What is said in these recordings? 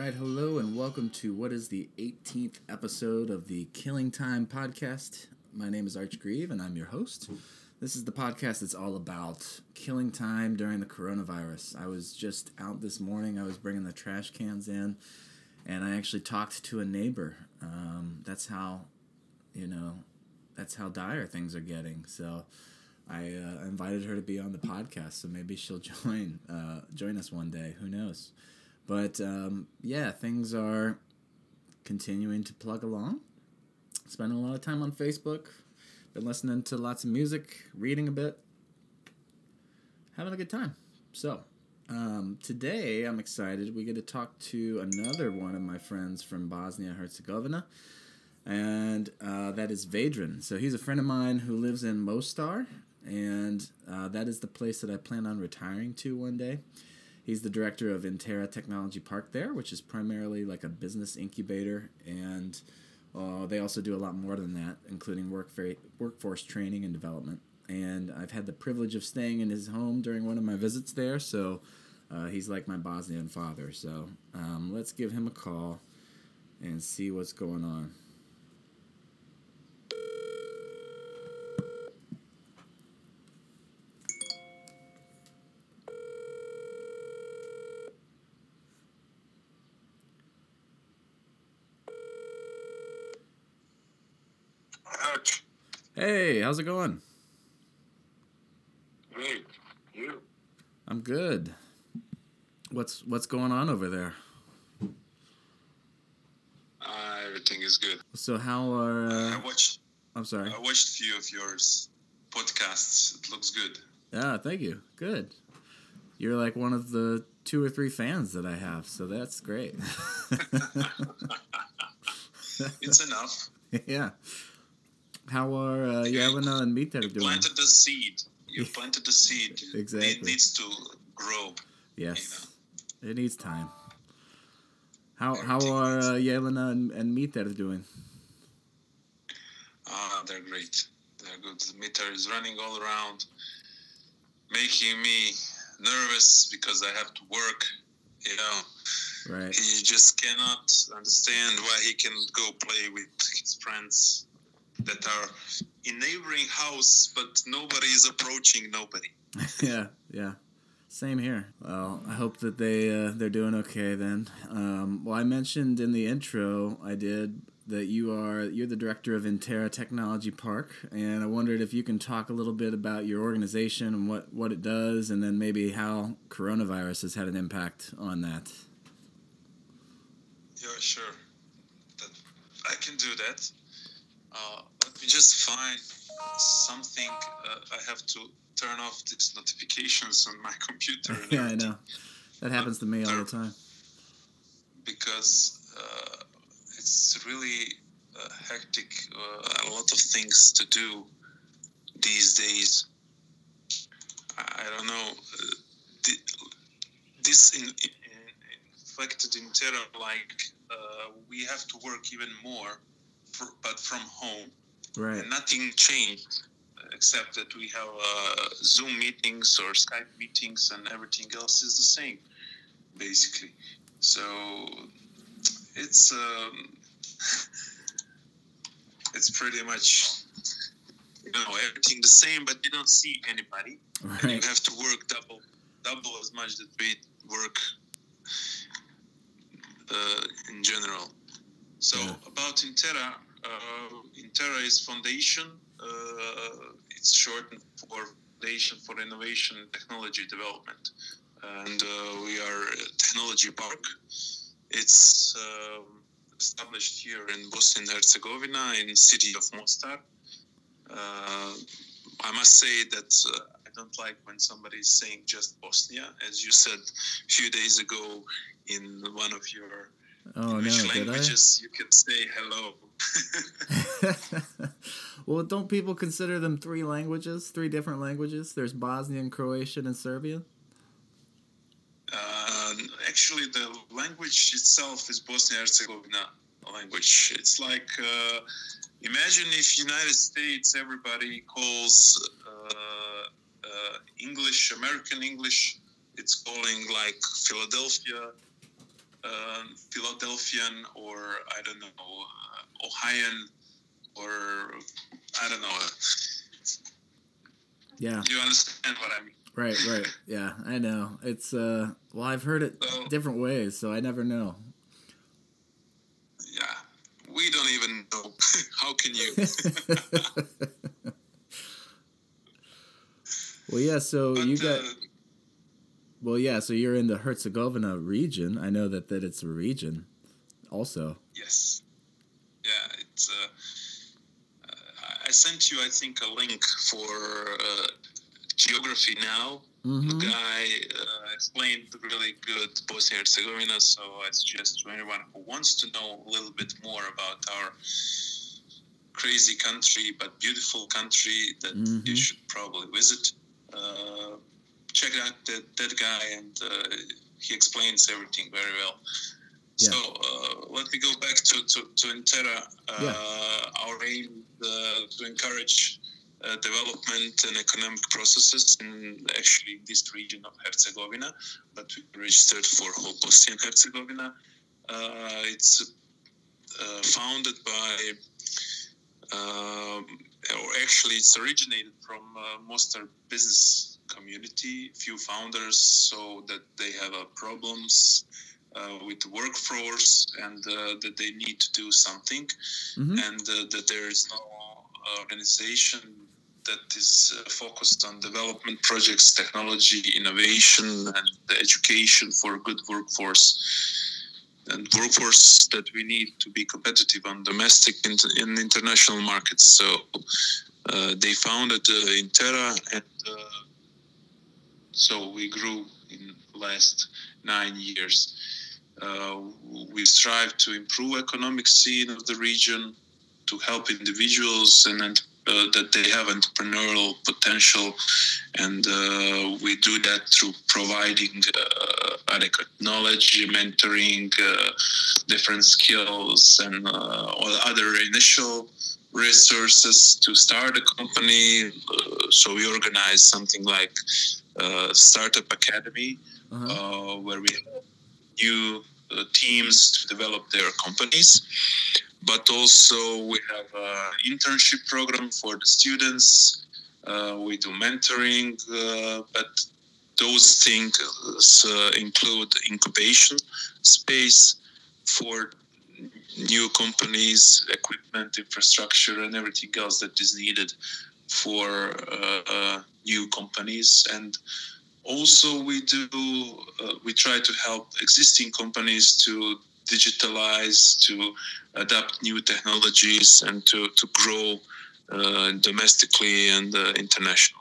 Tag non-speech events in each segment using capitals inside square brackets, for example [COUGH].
Right, hello, and welcome to what is the 18th episode of the Killing Time podcast. My name is Arch Grieve, and I'm your host. This is the podcast that's all about killing time during the coronavirus. I was just out this morning, I was bringing the trash cans in, and I actually talked to a neighbor. Um, that's how, you know, that's how dire things are getting. So I uh, invited her to be on the podcast, so maybe she'll [LAUGHS] join uh, join us one day. Who knows? But um, yeah, things are continuing to plug along. Spending a lot of time on Facebook. Been listening to lots of music, reading a bit, having a good time. So, um, today I'm excited. We get to talk to another one of my friends from Bosnia Herzegovina, and uh, that is Vedran. So, he's a friend of mine who lives in Mostar, and uh, that is the place that I plan on retiring to one day. He's the director of Intera Technology Park there, which is primarily like a business incubator, and uh, they also do a lot more than that, including work workforce training and development. And I've had the privilege of staying in his home during one of my visits there, so uh, he's like my Bosnian father. So um, let's give him a call and see what's going on. Hey, how's it going? Great. You? I'm good. What's what's going on over there? Uh, everything is good. So how are? Uh, I watched. I'm sorry. I watched a few of yours podcasts. It looks good. Yeah, thank you. Good. You're like one of the two or three fans that I have, so that's great. [LAUGHS] [LAUGHS] it's enough. [LAUGHS] yeah. How are uh, Jelena and Mitar doing? You planted the seed. You [LAUGHS] planted the seed. exactly. It needs to grow. Yes. You know? It needs time. How how are uh, Jelena and, and Mitar doing? Ah, they're great. They're good. Mitar is running all around, making me nervous because I have to work. You know, right? He just cannot understand why he can go play with his friends that are in neighboring house, but nobody is approaching nobody. [LAUGHS] yeah, yeah. Same here. Well, I hope that they uh, they're doing okay then. Um, well, I mentioned in the intro I did that you are you're the director of Intera Technology Park, and I wondered if you can talk a little bit about your organization and what what it does, and then maybe how coronavirus has had an impact on that. Yeah, sure. That, I can do that. Uh, let me just find something. Uh, I have to turn off these notifications on my computer. [LAUGHS] yeah, I know. That happens to me all the time. Because uh, it's really uh, hectic. Uh, a lot of things to do these days. I, don't know. The, this in, in, infected in terror, like we have to work even more for, but from home. Right. And nothing changed except that we have uh, Zoom meetings or Skype meetings, and everything else is the same, basically. So it's um, [LAUGHS] it's pretty much you know everything the same, but you don't see anybody. Right. And you have to work double double as much that we work uh, in general. So yeah. about Intera, Intera is foundation. Uh, it's short for Foundation for Innovation and Technology Development, and uh, we are technology park. It's um, established here in Bosnia and Herzegovina, in city of Mostar. Uh, I must say that uh, I don't like when somebody is saying just Bosnia, as you said a few days ago in one of your Oh which no! languages you can say hello. [LAUGHS] [LAUGHS] well, don't people consider them three languages, three different languages? There's Bosnian, Croatian, and Serbian. Uh, actually, the language itself is Bosnia Herzegovina language. It's like uh, imagine if United States everybody calls uh, uh English American English. It's calling like Philadelphia uh, Philadelphian or I don't know uh, Ohioan or I don't know. Yeah. You understand what I mean? Right, right. Yeah, I know. It's uh well I've heard it So- different ways, so I never know. Yeah, we don't even know. [LAUGHS] How can you? [LAUGHS] well, yeah, so But, you got uh, well, yeah, so you're in the Herzegovina region. I know that that it's a region also. yes. Yeah, it's. Uh, uh, I- sent you, I think, a link for uh, geography now. Mhm. The guy uh, explained really good Bosnia Herzegovina, so I suggest to anyone who wants to know a little bit more about our crazy country but beautiful country that Mhm. you should probably visit. Uh, check out that, that guy, and uh, he explains everything very well. Yeah. So uh, let me go back to, to, to Intera. Uh, Our aim uh, to encourage uh, development and economic processes in actually this region of Herzegovina, but we registered for whole Bosnia and Herzegovina. Uh, it's uh, founded by, um, or actually, it's originated from uh, Mostar business community. Few founders so that they have uh, problems uh, with the workforce and uh, that they need to do something Mhm. and uh, that there is no organization that is uh, focused on development projects, technology, innovation, and the education for a good workforce. And workforce that we need to be competitive on domestic and in international markets. So uh, they founded uh, Intera, and uh, so we grew in last nine years. Uh, we strive to improve economic scene of the region, to help individuals and uh, that they have entrepreneurial potential, and uh, we do that through providing uh, adequate knowledge, mentoring, uh, different skills, and uh, other initial resources to start a company. So we organize something like uh, startup academy, Uh-huh. uh, where we have new uh, teams to develop their companies. But also we have an internship program for the students. Uh, we do mentoring, uh, but those things uh, include incubation space for new companies, equipment, infrastructure, and everything else that is needed for uh, uh, new companies. And also, we do uh, we try to help existing companies to digitalize, to adapt new technologies, and to to grow uh, domestically and uh, internationally.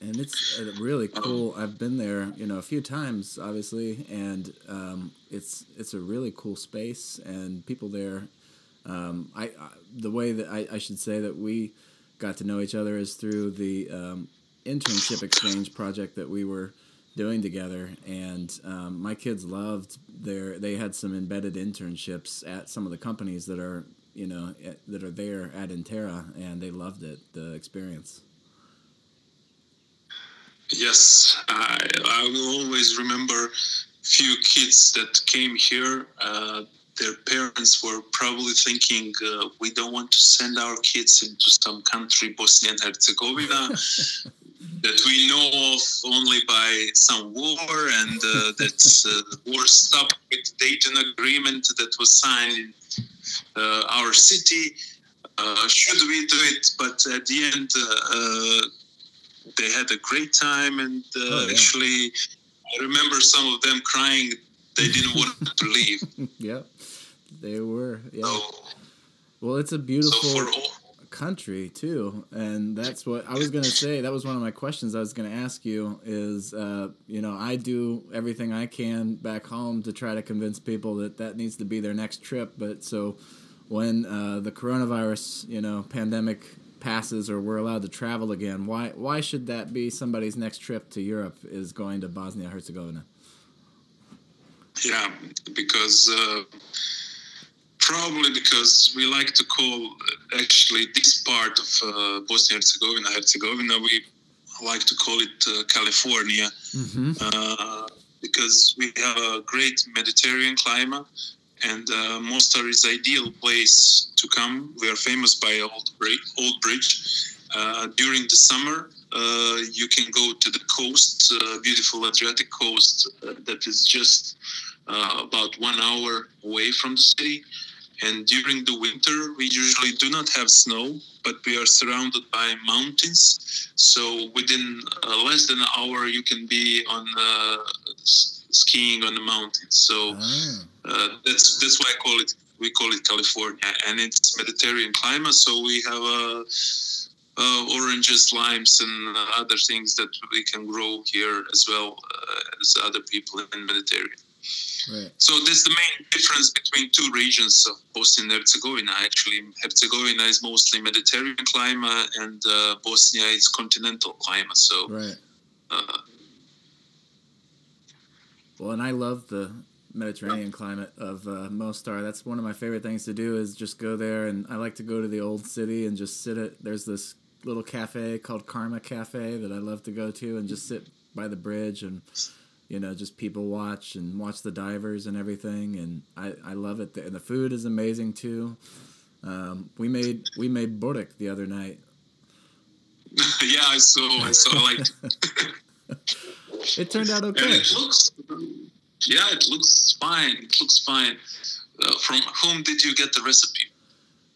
and it's really cool. I've been there, you know, a few times, obviously, and um, it's it's a really cool space, and people there. Um, I, I the way that I, I should say that we got to know each other is through the um, internship exchange project that we were doing together, and um, my kids loved their. They had some embedded internships at some of the companies that are you know at, that are there at Intera, and they loved it, the experience. Yes, I, I will always remember few kids that came here. Uh, their parents were probably thinking, uh, we don't want to send our kids into some country, Bosnia and Herzegovina, [LAUGHS] that we know of only by some war, and uh, [LAUGHS] that's uh, war stopped with Dayton Agreement that was signed in uh, our city. Uh, should we do it? But at the end, uh, uh, they had a great time, and uh, Oh, yeah. actually, I remember some of them crying. They didn't want to leave. [LAUGHS] yep, they were. Yeah. So, Well, it's a beautiful for all, country too, and that's what I was gonna say. That was one of my questions I was gonna ask you. Is uh, you know I do everything I can back home to try to convince people that that needs to be their next trip. But so when uh, the coronavirus you know pandemic passes or we're allowed to travel again, why why should that be somebody's next trip to Europe? Is going to Bosnia Herzegovina? Yeah, because uh, probably because we like to call uh, actually this part of uh, Bosnia Herzegovina Herzegovina we like to call it uh, California. Mm-hmm. Uh, because we have a great Mediterranean climate, and uh, Mostar is ideal place to come. We are famous by Old Bridge. Old Bridge. Uh, during the summer, uh, you can go to the coast, uh, beautiful Adriatic coast uh, that is just uh, about one hour away from the city. And during the winter, we usually do not have snow, but we are surrounded by mountains. So within uh, less than an hour, you can be on uh, skiing on the mountains. So Ah, uh, that's that's why I call it we call it California, and it's Mediterranean climate. So we have uh, uh, oranges, limes, and other things that we can grow here as well uh, as other people in Mediterranean. right. So that's the main difference between two regions of Bosnia and Herzegovina. Actually, Herzegovina is mostly Mediterranean climate, and uh, Bosnia is continental climate. So, Right. uh, Well, and I love the Mediterranean climate of uh, Mostar. That's one of my favorite things to do is just go there, and I like to go to the old city and just sit at. There's this little cafe called Karma Cafe that I love to go to and just sit by the bridge and you know just people watch and watch the divers and everything, and I I love it. And the food is amazing too. Um, we made we made burek the other night. [LAUGHS] yeah, I saw, I saw, like, [LAUGHS] It turned out and okay. it looks, yeah, it looks fine. It looks fine. Uh, from whom did you get the recipe?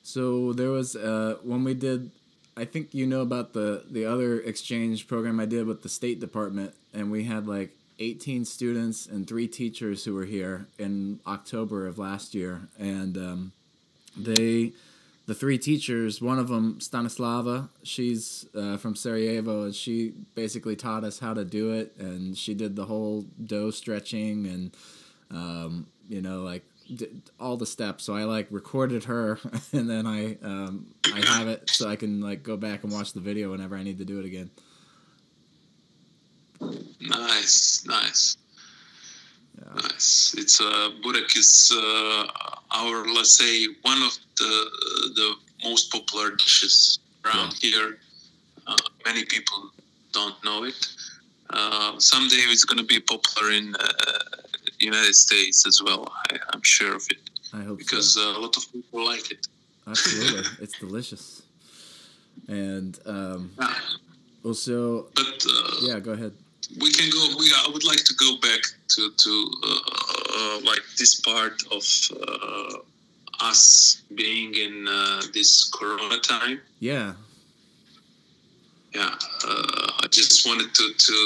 So there was uh, when we did. I think you know about the the other exchange program I did with the State Department, and we had like 18 students and three teachers who were here in October of last year, and um, they. The three teachers, one of them, Stanislava, she's uh, from Sarajevo, and she basically taught us how to do it, and she did the whole dough stretching and um, you know, like d- all the steps. So I like recorded her, [LAUGHS] and then I um, I have it so I can like go back and watch the video whenever I need to do it again. Nice, nice. Yeah. Nice. It's uh, Burek is uh, our, let's say, one of the the most popular dishes around here. Uh, many people don't know it. Uh, someday it's going to be popular in uh, United States as well. I, I'm sure of it I hope because so. uh, a lot of people like it. Absolutely, [LAUGHS] it's delicious. And um, also, But uh, yeah, go ahead. we can go. We I would like to go back to to uh, uh, like this part of uh, us being in uh, this Corona time. Yeah, Yeah, uh, I just wanted to to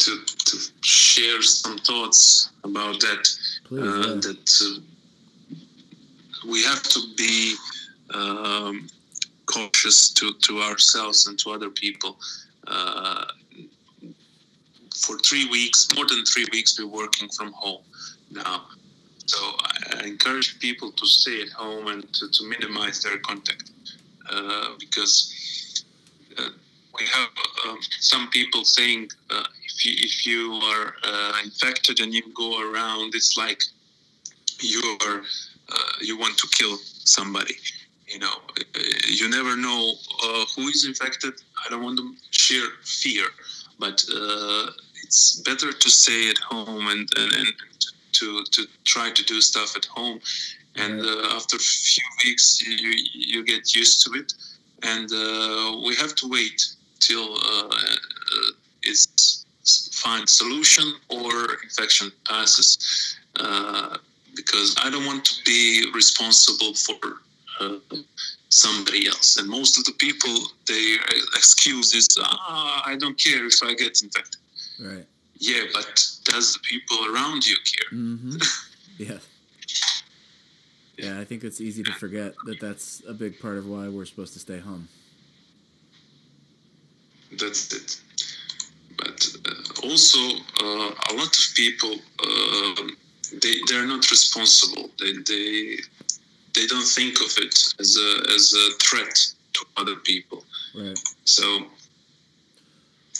to to share some thoughts about that. please. uh, yeah. That uh, we have to be um, cautious to to ourselves and to other people. Uh, for three weeks, more than three weeks, we're working from home now. So I, encourage people to stay at home and to, to minimize their contact uh, because uh, we have um, some people saying uh, you if you are uh, infected and you go around, it's like you are uh, you want to kill somebody. You know, Uh, you never know uh, who is infected. I don't want to share fear, but uh, it's better to stay at home and, and, and to to try to do stuff at home. And uh, after a few weeks, you you get used to it, and uh, we have to wait till uh, it's find solution or infection passes. Uh, because I don't want to be responsible for uh, somebody else. And most of the people, their excuse is, ah, I don't care if I get infected. right. Yeah, but does the people around you care? Mm-hmm. [LAUGHS] yeah. Yeah, I think it's easy to forget that that's a big part of why we're supposed to stay home. That's it. But uh, also, uh, a lot of people, um they they're not responsible. They they they don't think of it as a as a threat to other people. Right. So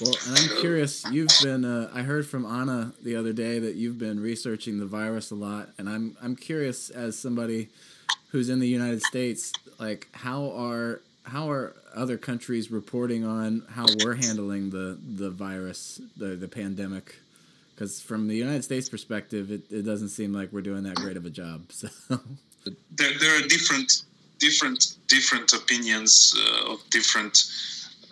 Well, and I'm curious. You've been. Uh, I heard from Anna the other day that you've been researching the virus a lot, and I'm I'm curious as somebody who's in the United States, like how are how are other countries reporting on how we're handling the the virus, the the pandemic? Because from the United States perspective, it, it doesn't seem like we're doing that great of a job. [LAUGHS] So there, there are different different different opinions uh, of different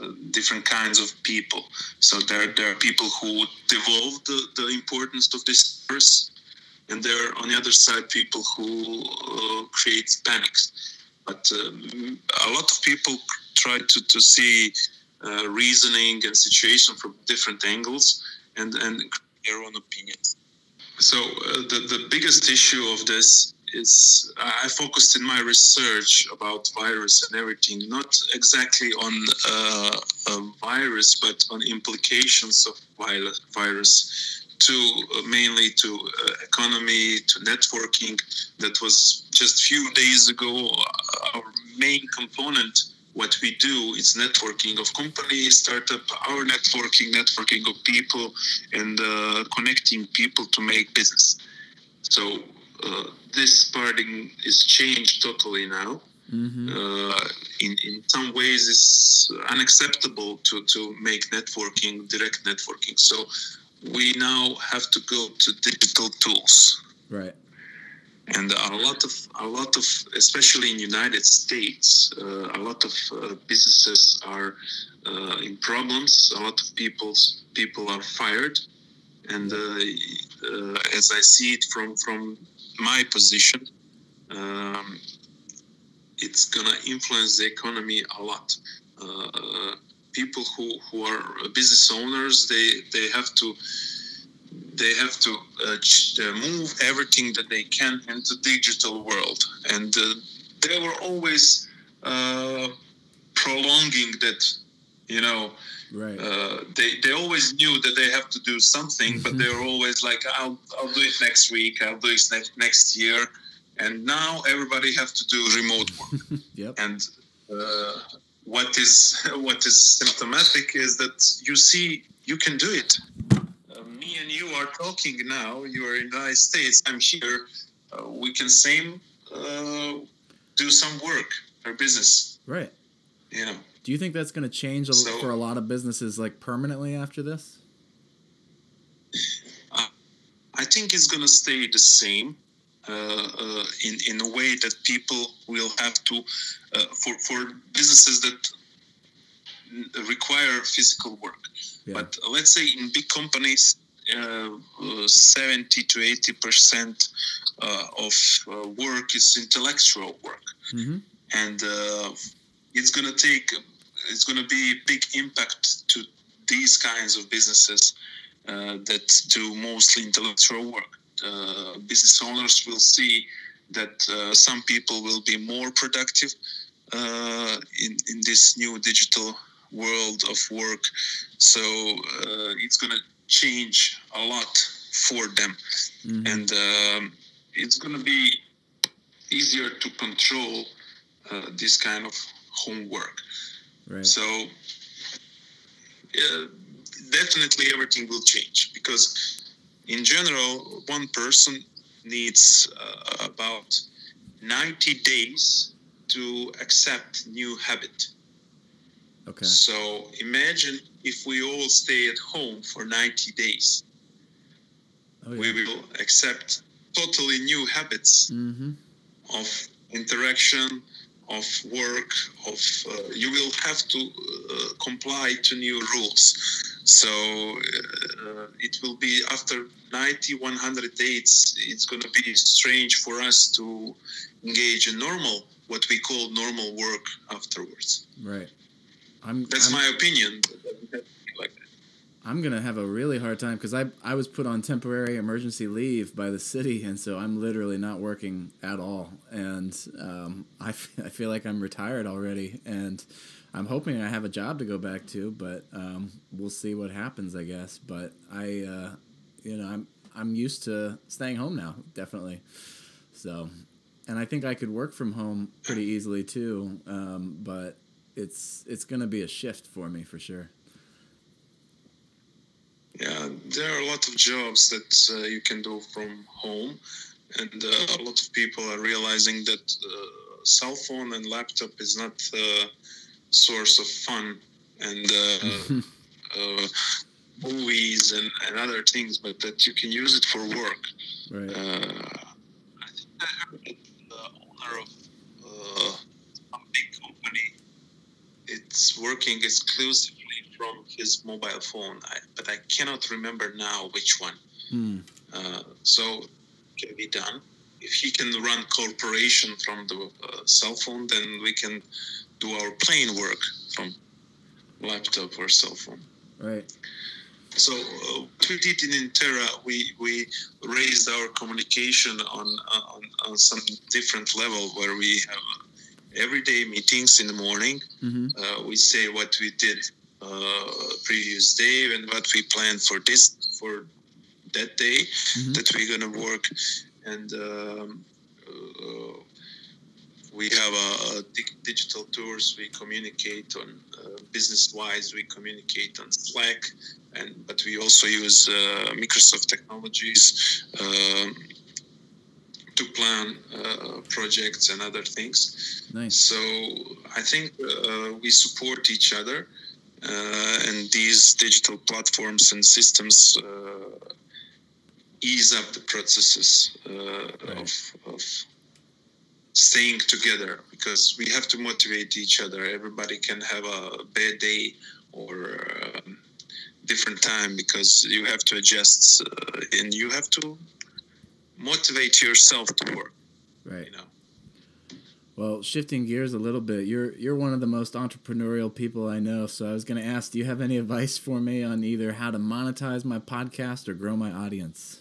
uh, different kinds of people. So there there are people who devolve the, the importance of this virus, and there are on the other side people who uh, create panics. But um, a lot of people try to, to see uh, reasoning and situation from different angles and, and their own opinions. So uh, the, the biggest issue of this is I focused in my research about virus and everything, not exactly on uh, a virus, but on implications of virus to uh, mainly to uh, economy, to networking. That was just few days ago our main component what we do is networking of companies, startup, our networking, networking of people, and uh, connecting people to make business. So uh, this parting is changed totally now. Mm-hmm. Uh, in in some ways, it's unacceptable to to make networking direct networking. So we now have to go to digital tools. Right. And a lot of a lot of especially in United States, uh, a lot of uh, businesses are uh, in problems. A lot of people people are fired, and uh, uh, as I see it from from my position, um, it's gonna influence the economy a lot. Uh, people who, who are business owners, they they have to they have to uh, uh, move everything that they can into digital world, and uh, they were always uh, prolonging that. You know, right? Uh, they they always knew that they have to do something, mm-hmm. but they were always like, "I'll I'll do it next week. I'll do it next next year." And now everybody have to do remote work. [LAUGHS] yep. And uh, what is [LAUGHS] what is symptomatic is that you see you can do it me and you are talking now. You are in the United States. I'm here. Uh, we can same uh, do some work or business. Right. You know. Do you think that's going to change so, for a lot of businesses, like permanently after this? Uh, I think it's going to stay the same. Uh, uh, in in a way that people will have to uh, for for businesses that require physical work. Yeah. But let's say in big companies, 70 to 80 percent uh, of uh, work is intellectual work, mm-hmm. and it's going to take it's going to be a big impact to these kinds of businesses uh, that do mostly intellectual work. Uh, business owners will see that uh, some people will be more productive in, in this new digital world of work. So it's going to change a lot for them, mm-hmm. and um, it's going to be easier to control uh, this kind of homework. Right. So uh, definitely everything will change because in general one person needs uh, about 90 days to accept new habit Okay. So imagine if we all stay at home for 90 days. Oh, yeah. We will accept totally new habits mm-hmm. of interaction, of work, of uh, you will have to uh, comply to new rules. So uh, it will be after 90, 100 days, it's going to be strange for us to engage in normal, what we call normal work afterwards. Right. I'm, That's I'm, my opinion. I'm gonna have a really hard time because I I was put on temporary emergency leave by the city, and so I'm literally not working at all, and um, I, f- I feel like I'm retired already, and I'm hoping I have a job to go back to, but um, we'll see what happens, I guess. But I, uh, you know, I'm I'm used to staying home now, definitely. So, and I think I could work from home pretty easily too, um, but it's it's going to be a shift for me for sure. Yeah, there are a lot of jobs that uh, you can do from home, and uh, a lot of people are realizing that uh, cell phone and laptop is not a source of fun, and uh, [LAUGHS] uh, movies and, and other things, but that you can use it for work. Right. Uh, I think I heard that the owner of uh, some big company, working exclusively from his mobile phone, I, but I cannot remember now which one. Hmm. Uh, so can be done. If he can run corporation from the uh, cell phone, then we can do our plain work from laptop or cell phone. Right. So uh, what we did in Intera, we we raised our communication on on, on some different level where we have everyday meetings in the morning. Mm-hmm. Uh, we say what we did uh, previous day and what we planned for this for that day Mhm. that we're gonna work, and um, uh, we have a, a di- digital tours. We communicate on uh, business wise. We communicate on Slack, and but we also use uh, Microsoft technologies. Um, to plan uh, projects and other things. Nice. So I think uh, we support each other, uh, and these digital platforms and systems uh, ease up the processes uh, of, of staying together because we have to motivate each other. Everybody can have a bad day or um, different time because you have to adjust uh, and you have to motivate yourself to work. Right. You know. Well, shifting gears a little bit, you're you're one of the most entrepreneurial people I know. So I was going to ask, do you have any advice for me on either how to monetize my podcast or grow my audience?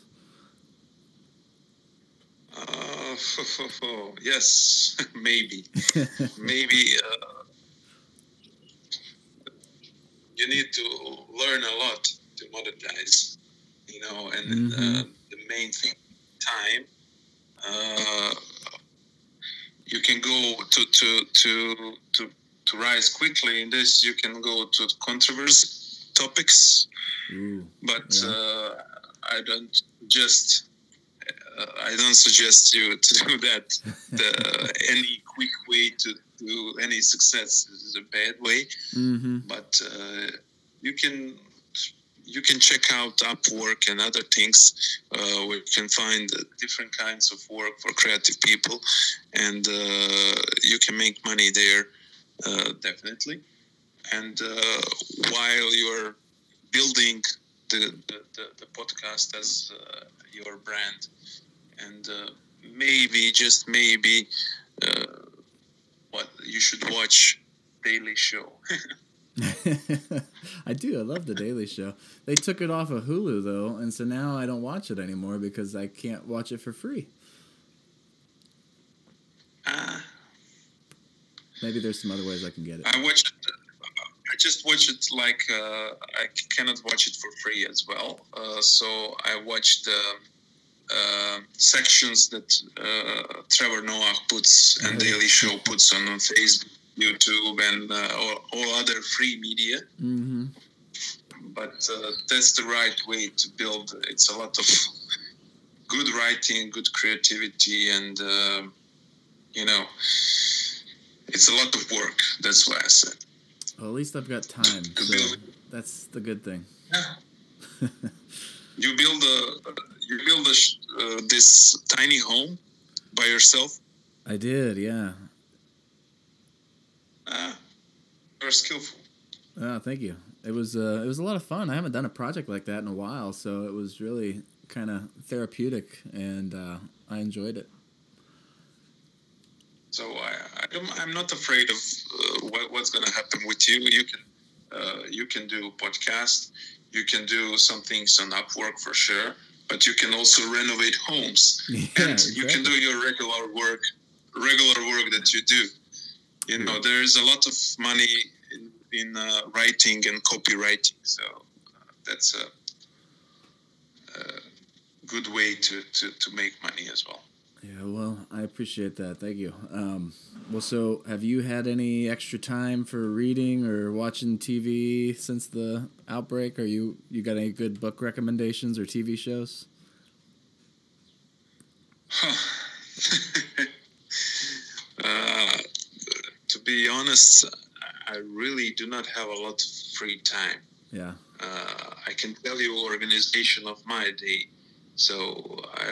Uh, [LAUGHS] yes, [LAUGHS] maybe, [LAUGHS] maybe uh, you need to learn a lot to monetize, you know, and uh, Mhm. the main thing, time. Uh, you can go to to to to to rise quickly in this. You can go to controversy topics Ooh. but Yeah. uh, I don't just uh, I don't suggest you [LAUGHS] to do that. The, any quick way to do any success is a bad way, Mm-hmm. but uh, you can you can check out Upwork and other things uh, where you can find different kinds of work for creative people, and uh, you can make money there uh, definitely. And uh, while you're building the, the, the, the podcast as uh, your brand, and uh, maybe just maybe what you should watch Daily Show. [LAUGHS] [LAUGHS] I do. I love the Daily Show. They took it off of Hulu though, and so now I don't watch it anymore because I can't watch it for free. Ah, Maybe there's some other ways I can get it. I watch it. I just watch it like uh, I cannot watch it for free as well. Uh, so I watch the uh, sections that uh, Trevor Noah puts and. Daily Show puts on, on Facebook, YouTube, and uh, all, all other free media. Mm-hmm. But uh, that's the right way to build. It's a lot of good writing, good creativity, and uh, you know, it's a lot of work. That's why I said. Well, at least I've got time, To so build that's the good thing. Yeah. [LAUGHS] you build a you build a, uh, this tiny home by yourself. I did, yeah. Ah, you're skillful. Oh, thank you. It was uh, it was a lot of fun. I haven't done a project like that in a while, so it was really kind of therapeutic, and uh, I enjoyed it. So I, I am, I'm not afraid of uh, what, what's going to happen with you. You can uh, you can do podcast. You can do some things on Upwork for sure, but you can also renovate homes. [LAUGHS] Yeah, and you can do your regular work regular work that you do you know there is a lot of money in, uh, writing and copywriting so uh, that's a, a good way to, to, to make money as well Yeah, well, I appreciate that. Thank you. Um, well, so have you had any extra time for reading or watching TV since the outbreak? Are you you got any good book recommendations or TV shows? [LAUGHS] uh, to be honest i really do not have a lot of free time Yeah. uh, I can tell you organization of my day. So I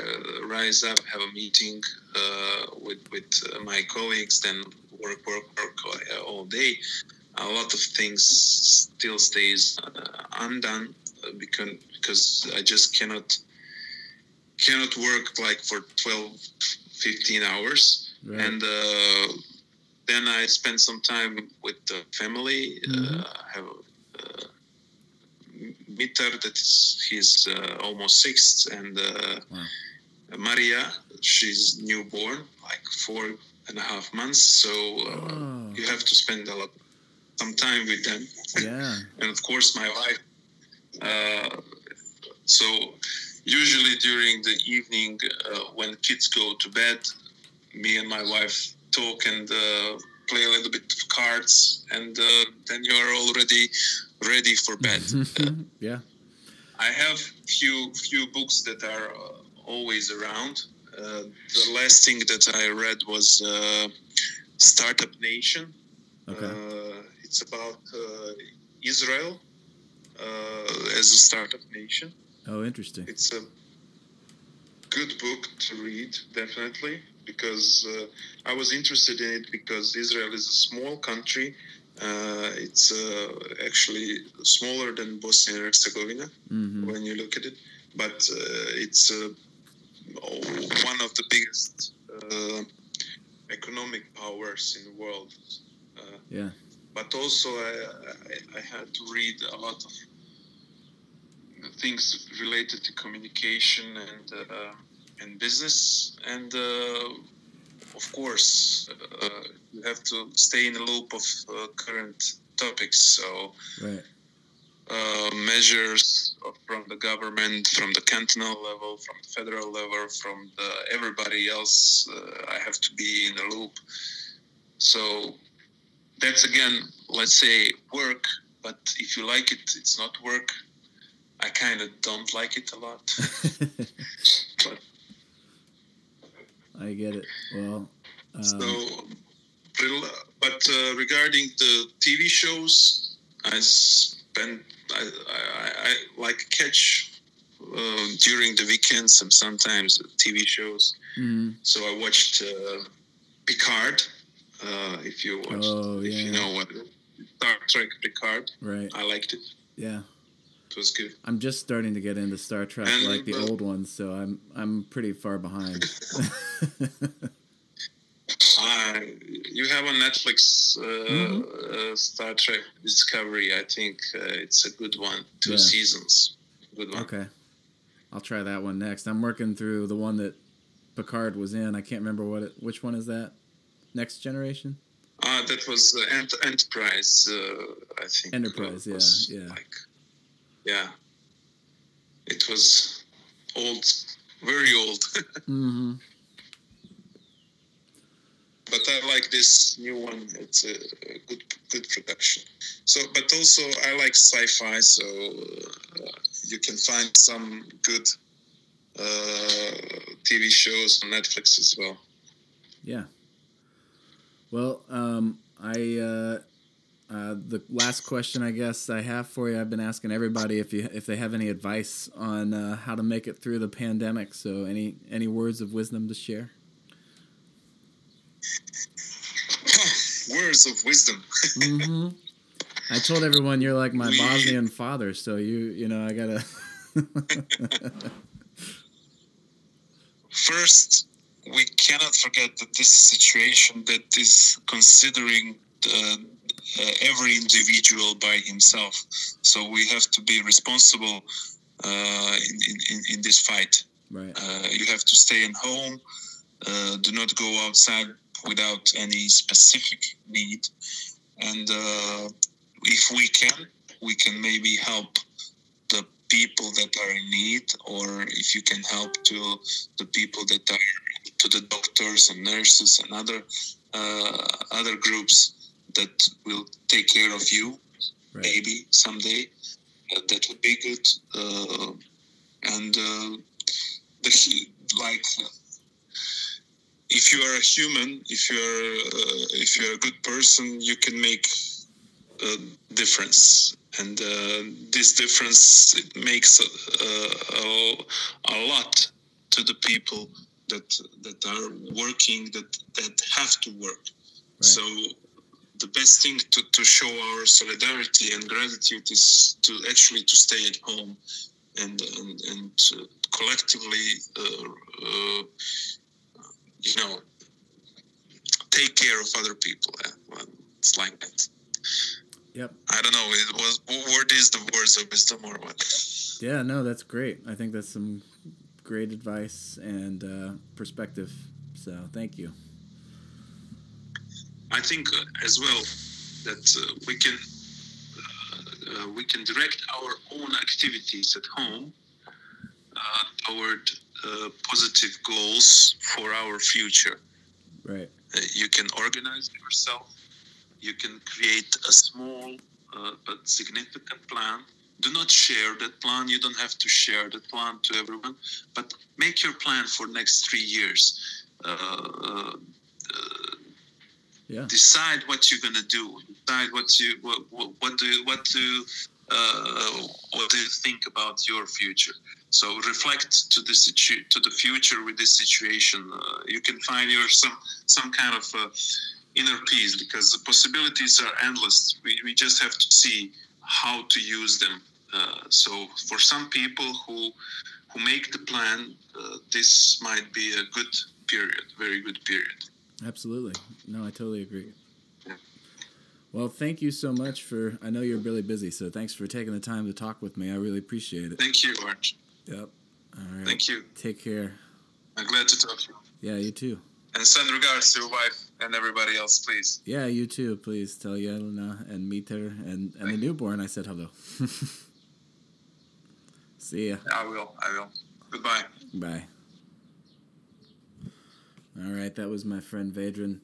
rise up, have a meeting uh, with with uh, my colleagues, then work, work, work all day. A lot of things still stays uh, undone uh, because because I just cannot cannot work like for 12, 15 hours, right. and uh, then I spend some time with the family. Mm-hmm. have Mitar, that is he's uh, almost six, and uh, wow. Maria, she's newborn, like four and a half months. So uh, oh. you have to spend a lot, some time with them. Yeah. [LAUGHS] and of course, my wife. Uh, so usually during the evening, uh, when kids go to bed, me and my wife talk and uh, play a little bit of cards, and then you're already ready for bed. [LAUGHS] yeah. I have few few books that are uh, always around. Uh, the last thing that I read was uh, Startup Nation. Okay. Uh, it's about uh, Israel uh, as a startup nation. Oh, interesting. It's a good book to read, definitely, because I was interested in it because Israel is a small country uh, it's uh, actually smaller than Bosnia and Herzegovina mm-hmm. when you look at it, but uh, it's uh, one of the biggest uh, economic powers in the world. Uh, yeah. But also, I, I, I, had to read a lot of things related to communication and and business and of course, uh, you have to stay in the loop of uh, current topics. So, right. uh, measures from the government, from the cantonal level, from the federal level, from the everybody else, uh, I have to be in the loop. So, that's again, let's say, work. But if you like it, it's not work. I kind of don't like it a lot. [LAUGHS] but I get it. Well, um, so, but uh, regarding the TV shows, I spend I, I, I like catch uh, during the weekends and sometimes TV shows. Mm-hmm. So I watched uh, Picard. Uh, if you watched, oh, if you know what Star Trek Picard, right? I liked it. Yeah was good. I'm just starting to get into Star Trek, and, like the uh, old ones, so I'm I'm pretty far behind. [LAUGHS] [LAUGHS] uh, you have on Netflix uh, mm-hmm. Uh, Star Trek Discovery. I think uh, it's a good one. Two yeah. seasons. Good one. Okay, I'll try that one next. I'm working through the one that Picard was in. I can't remember what it. Which one is that? Next Generation. Ah, that was uh, Ent- Enterprise. I think. Enterprise. Yeah. Yeah. Like, yeah, it was old, very old. [LAUGHS] mm-hmm. But I like this new one. It's a, good, good production. So, but also I like sci-fi, so uh, you can find some good uh, TV shows on Netflix as well. Yeah. Well, um, I uh, uh, the last question I guess I have for you, I've been asking everybody if you if they have any advice on uh, how to make it through the pandemic. So any any words of wisdom to share? [LAUGHS] words of wisdom. [LAUGHS] mm-hmm. I told everyone you're like my. Bosnian father, so you you know I gotta. [LAUGHS] First, we cannot forget that this situation that is considering the uh, every individual by himself. So we have to be responsible uh, in, in, in this fight. Right. Uh, you have to stay in home. do not go outside without any specific need. And if we can, we can maybe help the people that are in need, or if you can help to the people that are to the doctors and nurses and other uh, other groups that will take care of you right. maybe someday uh, that would be good uh, and uh, the like if you are a human if you're uh, if you're a good person you can make a difference, and uh, this difference it makes a, a, a lot to the people that that are working that that have to work. Right. So the best thing to, to show our solidarity and gratitude is to actually to stay at home and and, and collectively uh, uh, you know take care of other people. It's like that. Yep. I don't know it was what is the words of wisdom or what yeah no that's great. I think that's some great advice and uh, perspective. So thank you I think uh, as well that uh, we can uh, we can direct our own activities at home toward positive goals for our future. Right. you can organize yourself. You can create a small but significant plan do not share that plan you don't have to share that plan to everyone but make your plan for next three years uh, uh, yeah. decide what you're gonna do. Decide what you what what, what do what do uh, what do you think about your future. So reflect to the situ- to the future with this situation. Uh, you can find your some some kind of uh, inner peace because the possibilities are endless. We, we just have to see how to use them. Uh, so for some people who who make the plan, uh, this might be a good period, very good period. Absolutely. No, I totally agree. Well, thank you so much for. I know you're really busy, so thanks for taking the time to talk with me. I really appreciate it. Thank you, Arch. Yep. All right. Thank you. Take care. I'm glad to talk to you. Yeah, you too. And send regards to your wife and everybody else, please. Yeah, you too. Please tell Yelena and meet her and, and the newborn. I said hello. [LAUGHS] See ya. I will. I will. Goodbye. Bye. All right, that was my friend Vedran.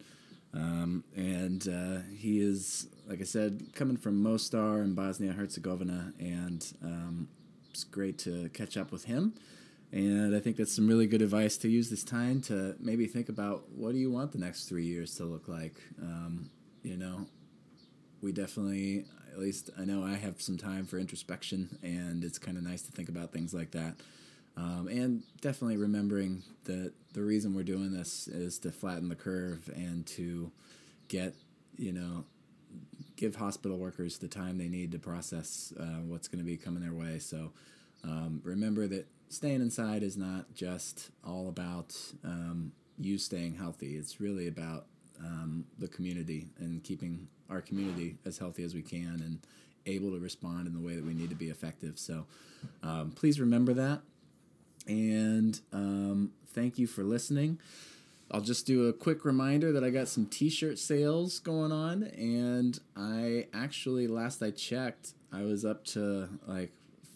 Um, and uh, he is, like I said, coming from Mostar in Bosnia Herzegovina, and um, it's great to catch up with him. And I think that's some really good advice to use this time to maybe think about what do you want the next three years to look like. Um, you know, we definitely, at least I know I have some time for introspection, and it's kind of nice to think about things like that. Um, and definitely remembering that the reason we're doing this is to flatten the curve and to get, you know, give hospital workers the time they need to process uh, what's going to be coming their way. So um, remember that staying inside is not just all about um, you staying healthy. It's really about um, the community and keeping our community as healthy as we can and able to respond in the way that we need to be effective. So um, please remember that. And um, thank you for listening. I'll just do a quick reminder that I got some t shirt sales going on. And I actually, last I checked, I was up to like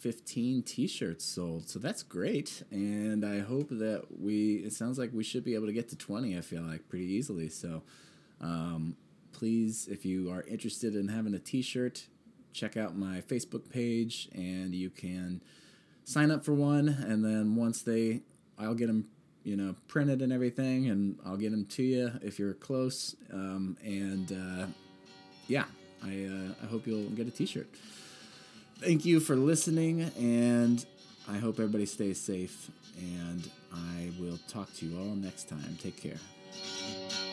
15 t-shirts sold so that's great and i hope that we it sounds like we should be able to get to 20 i feel like pretty easily so um, please if you are interested in having a t-shirt check out my facebook page and you can sign up for one, and then once they, I'll get them, you know, printed and everything, and I'll get them to you if you're close. Um, and uh, yeah, I uh, I hope you'll get a T-shirt. Thank you for listening, and I hope everybody stays safe. And I will talk to you all next time. Take care.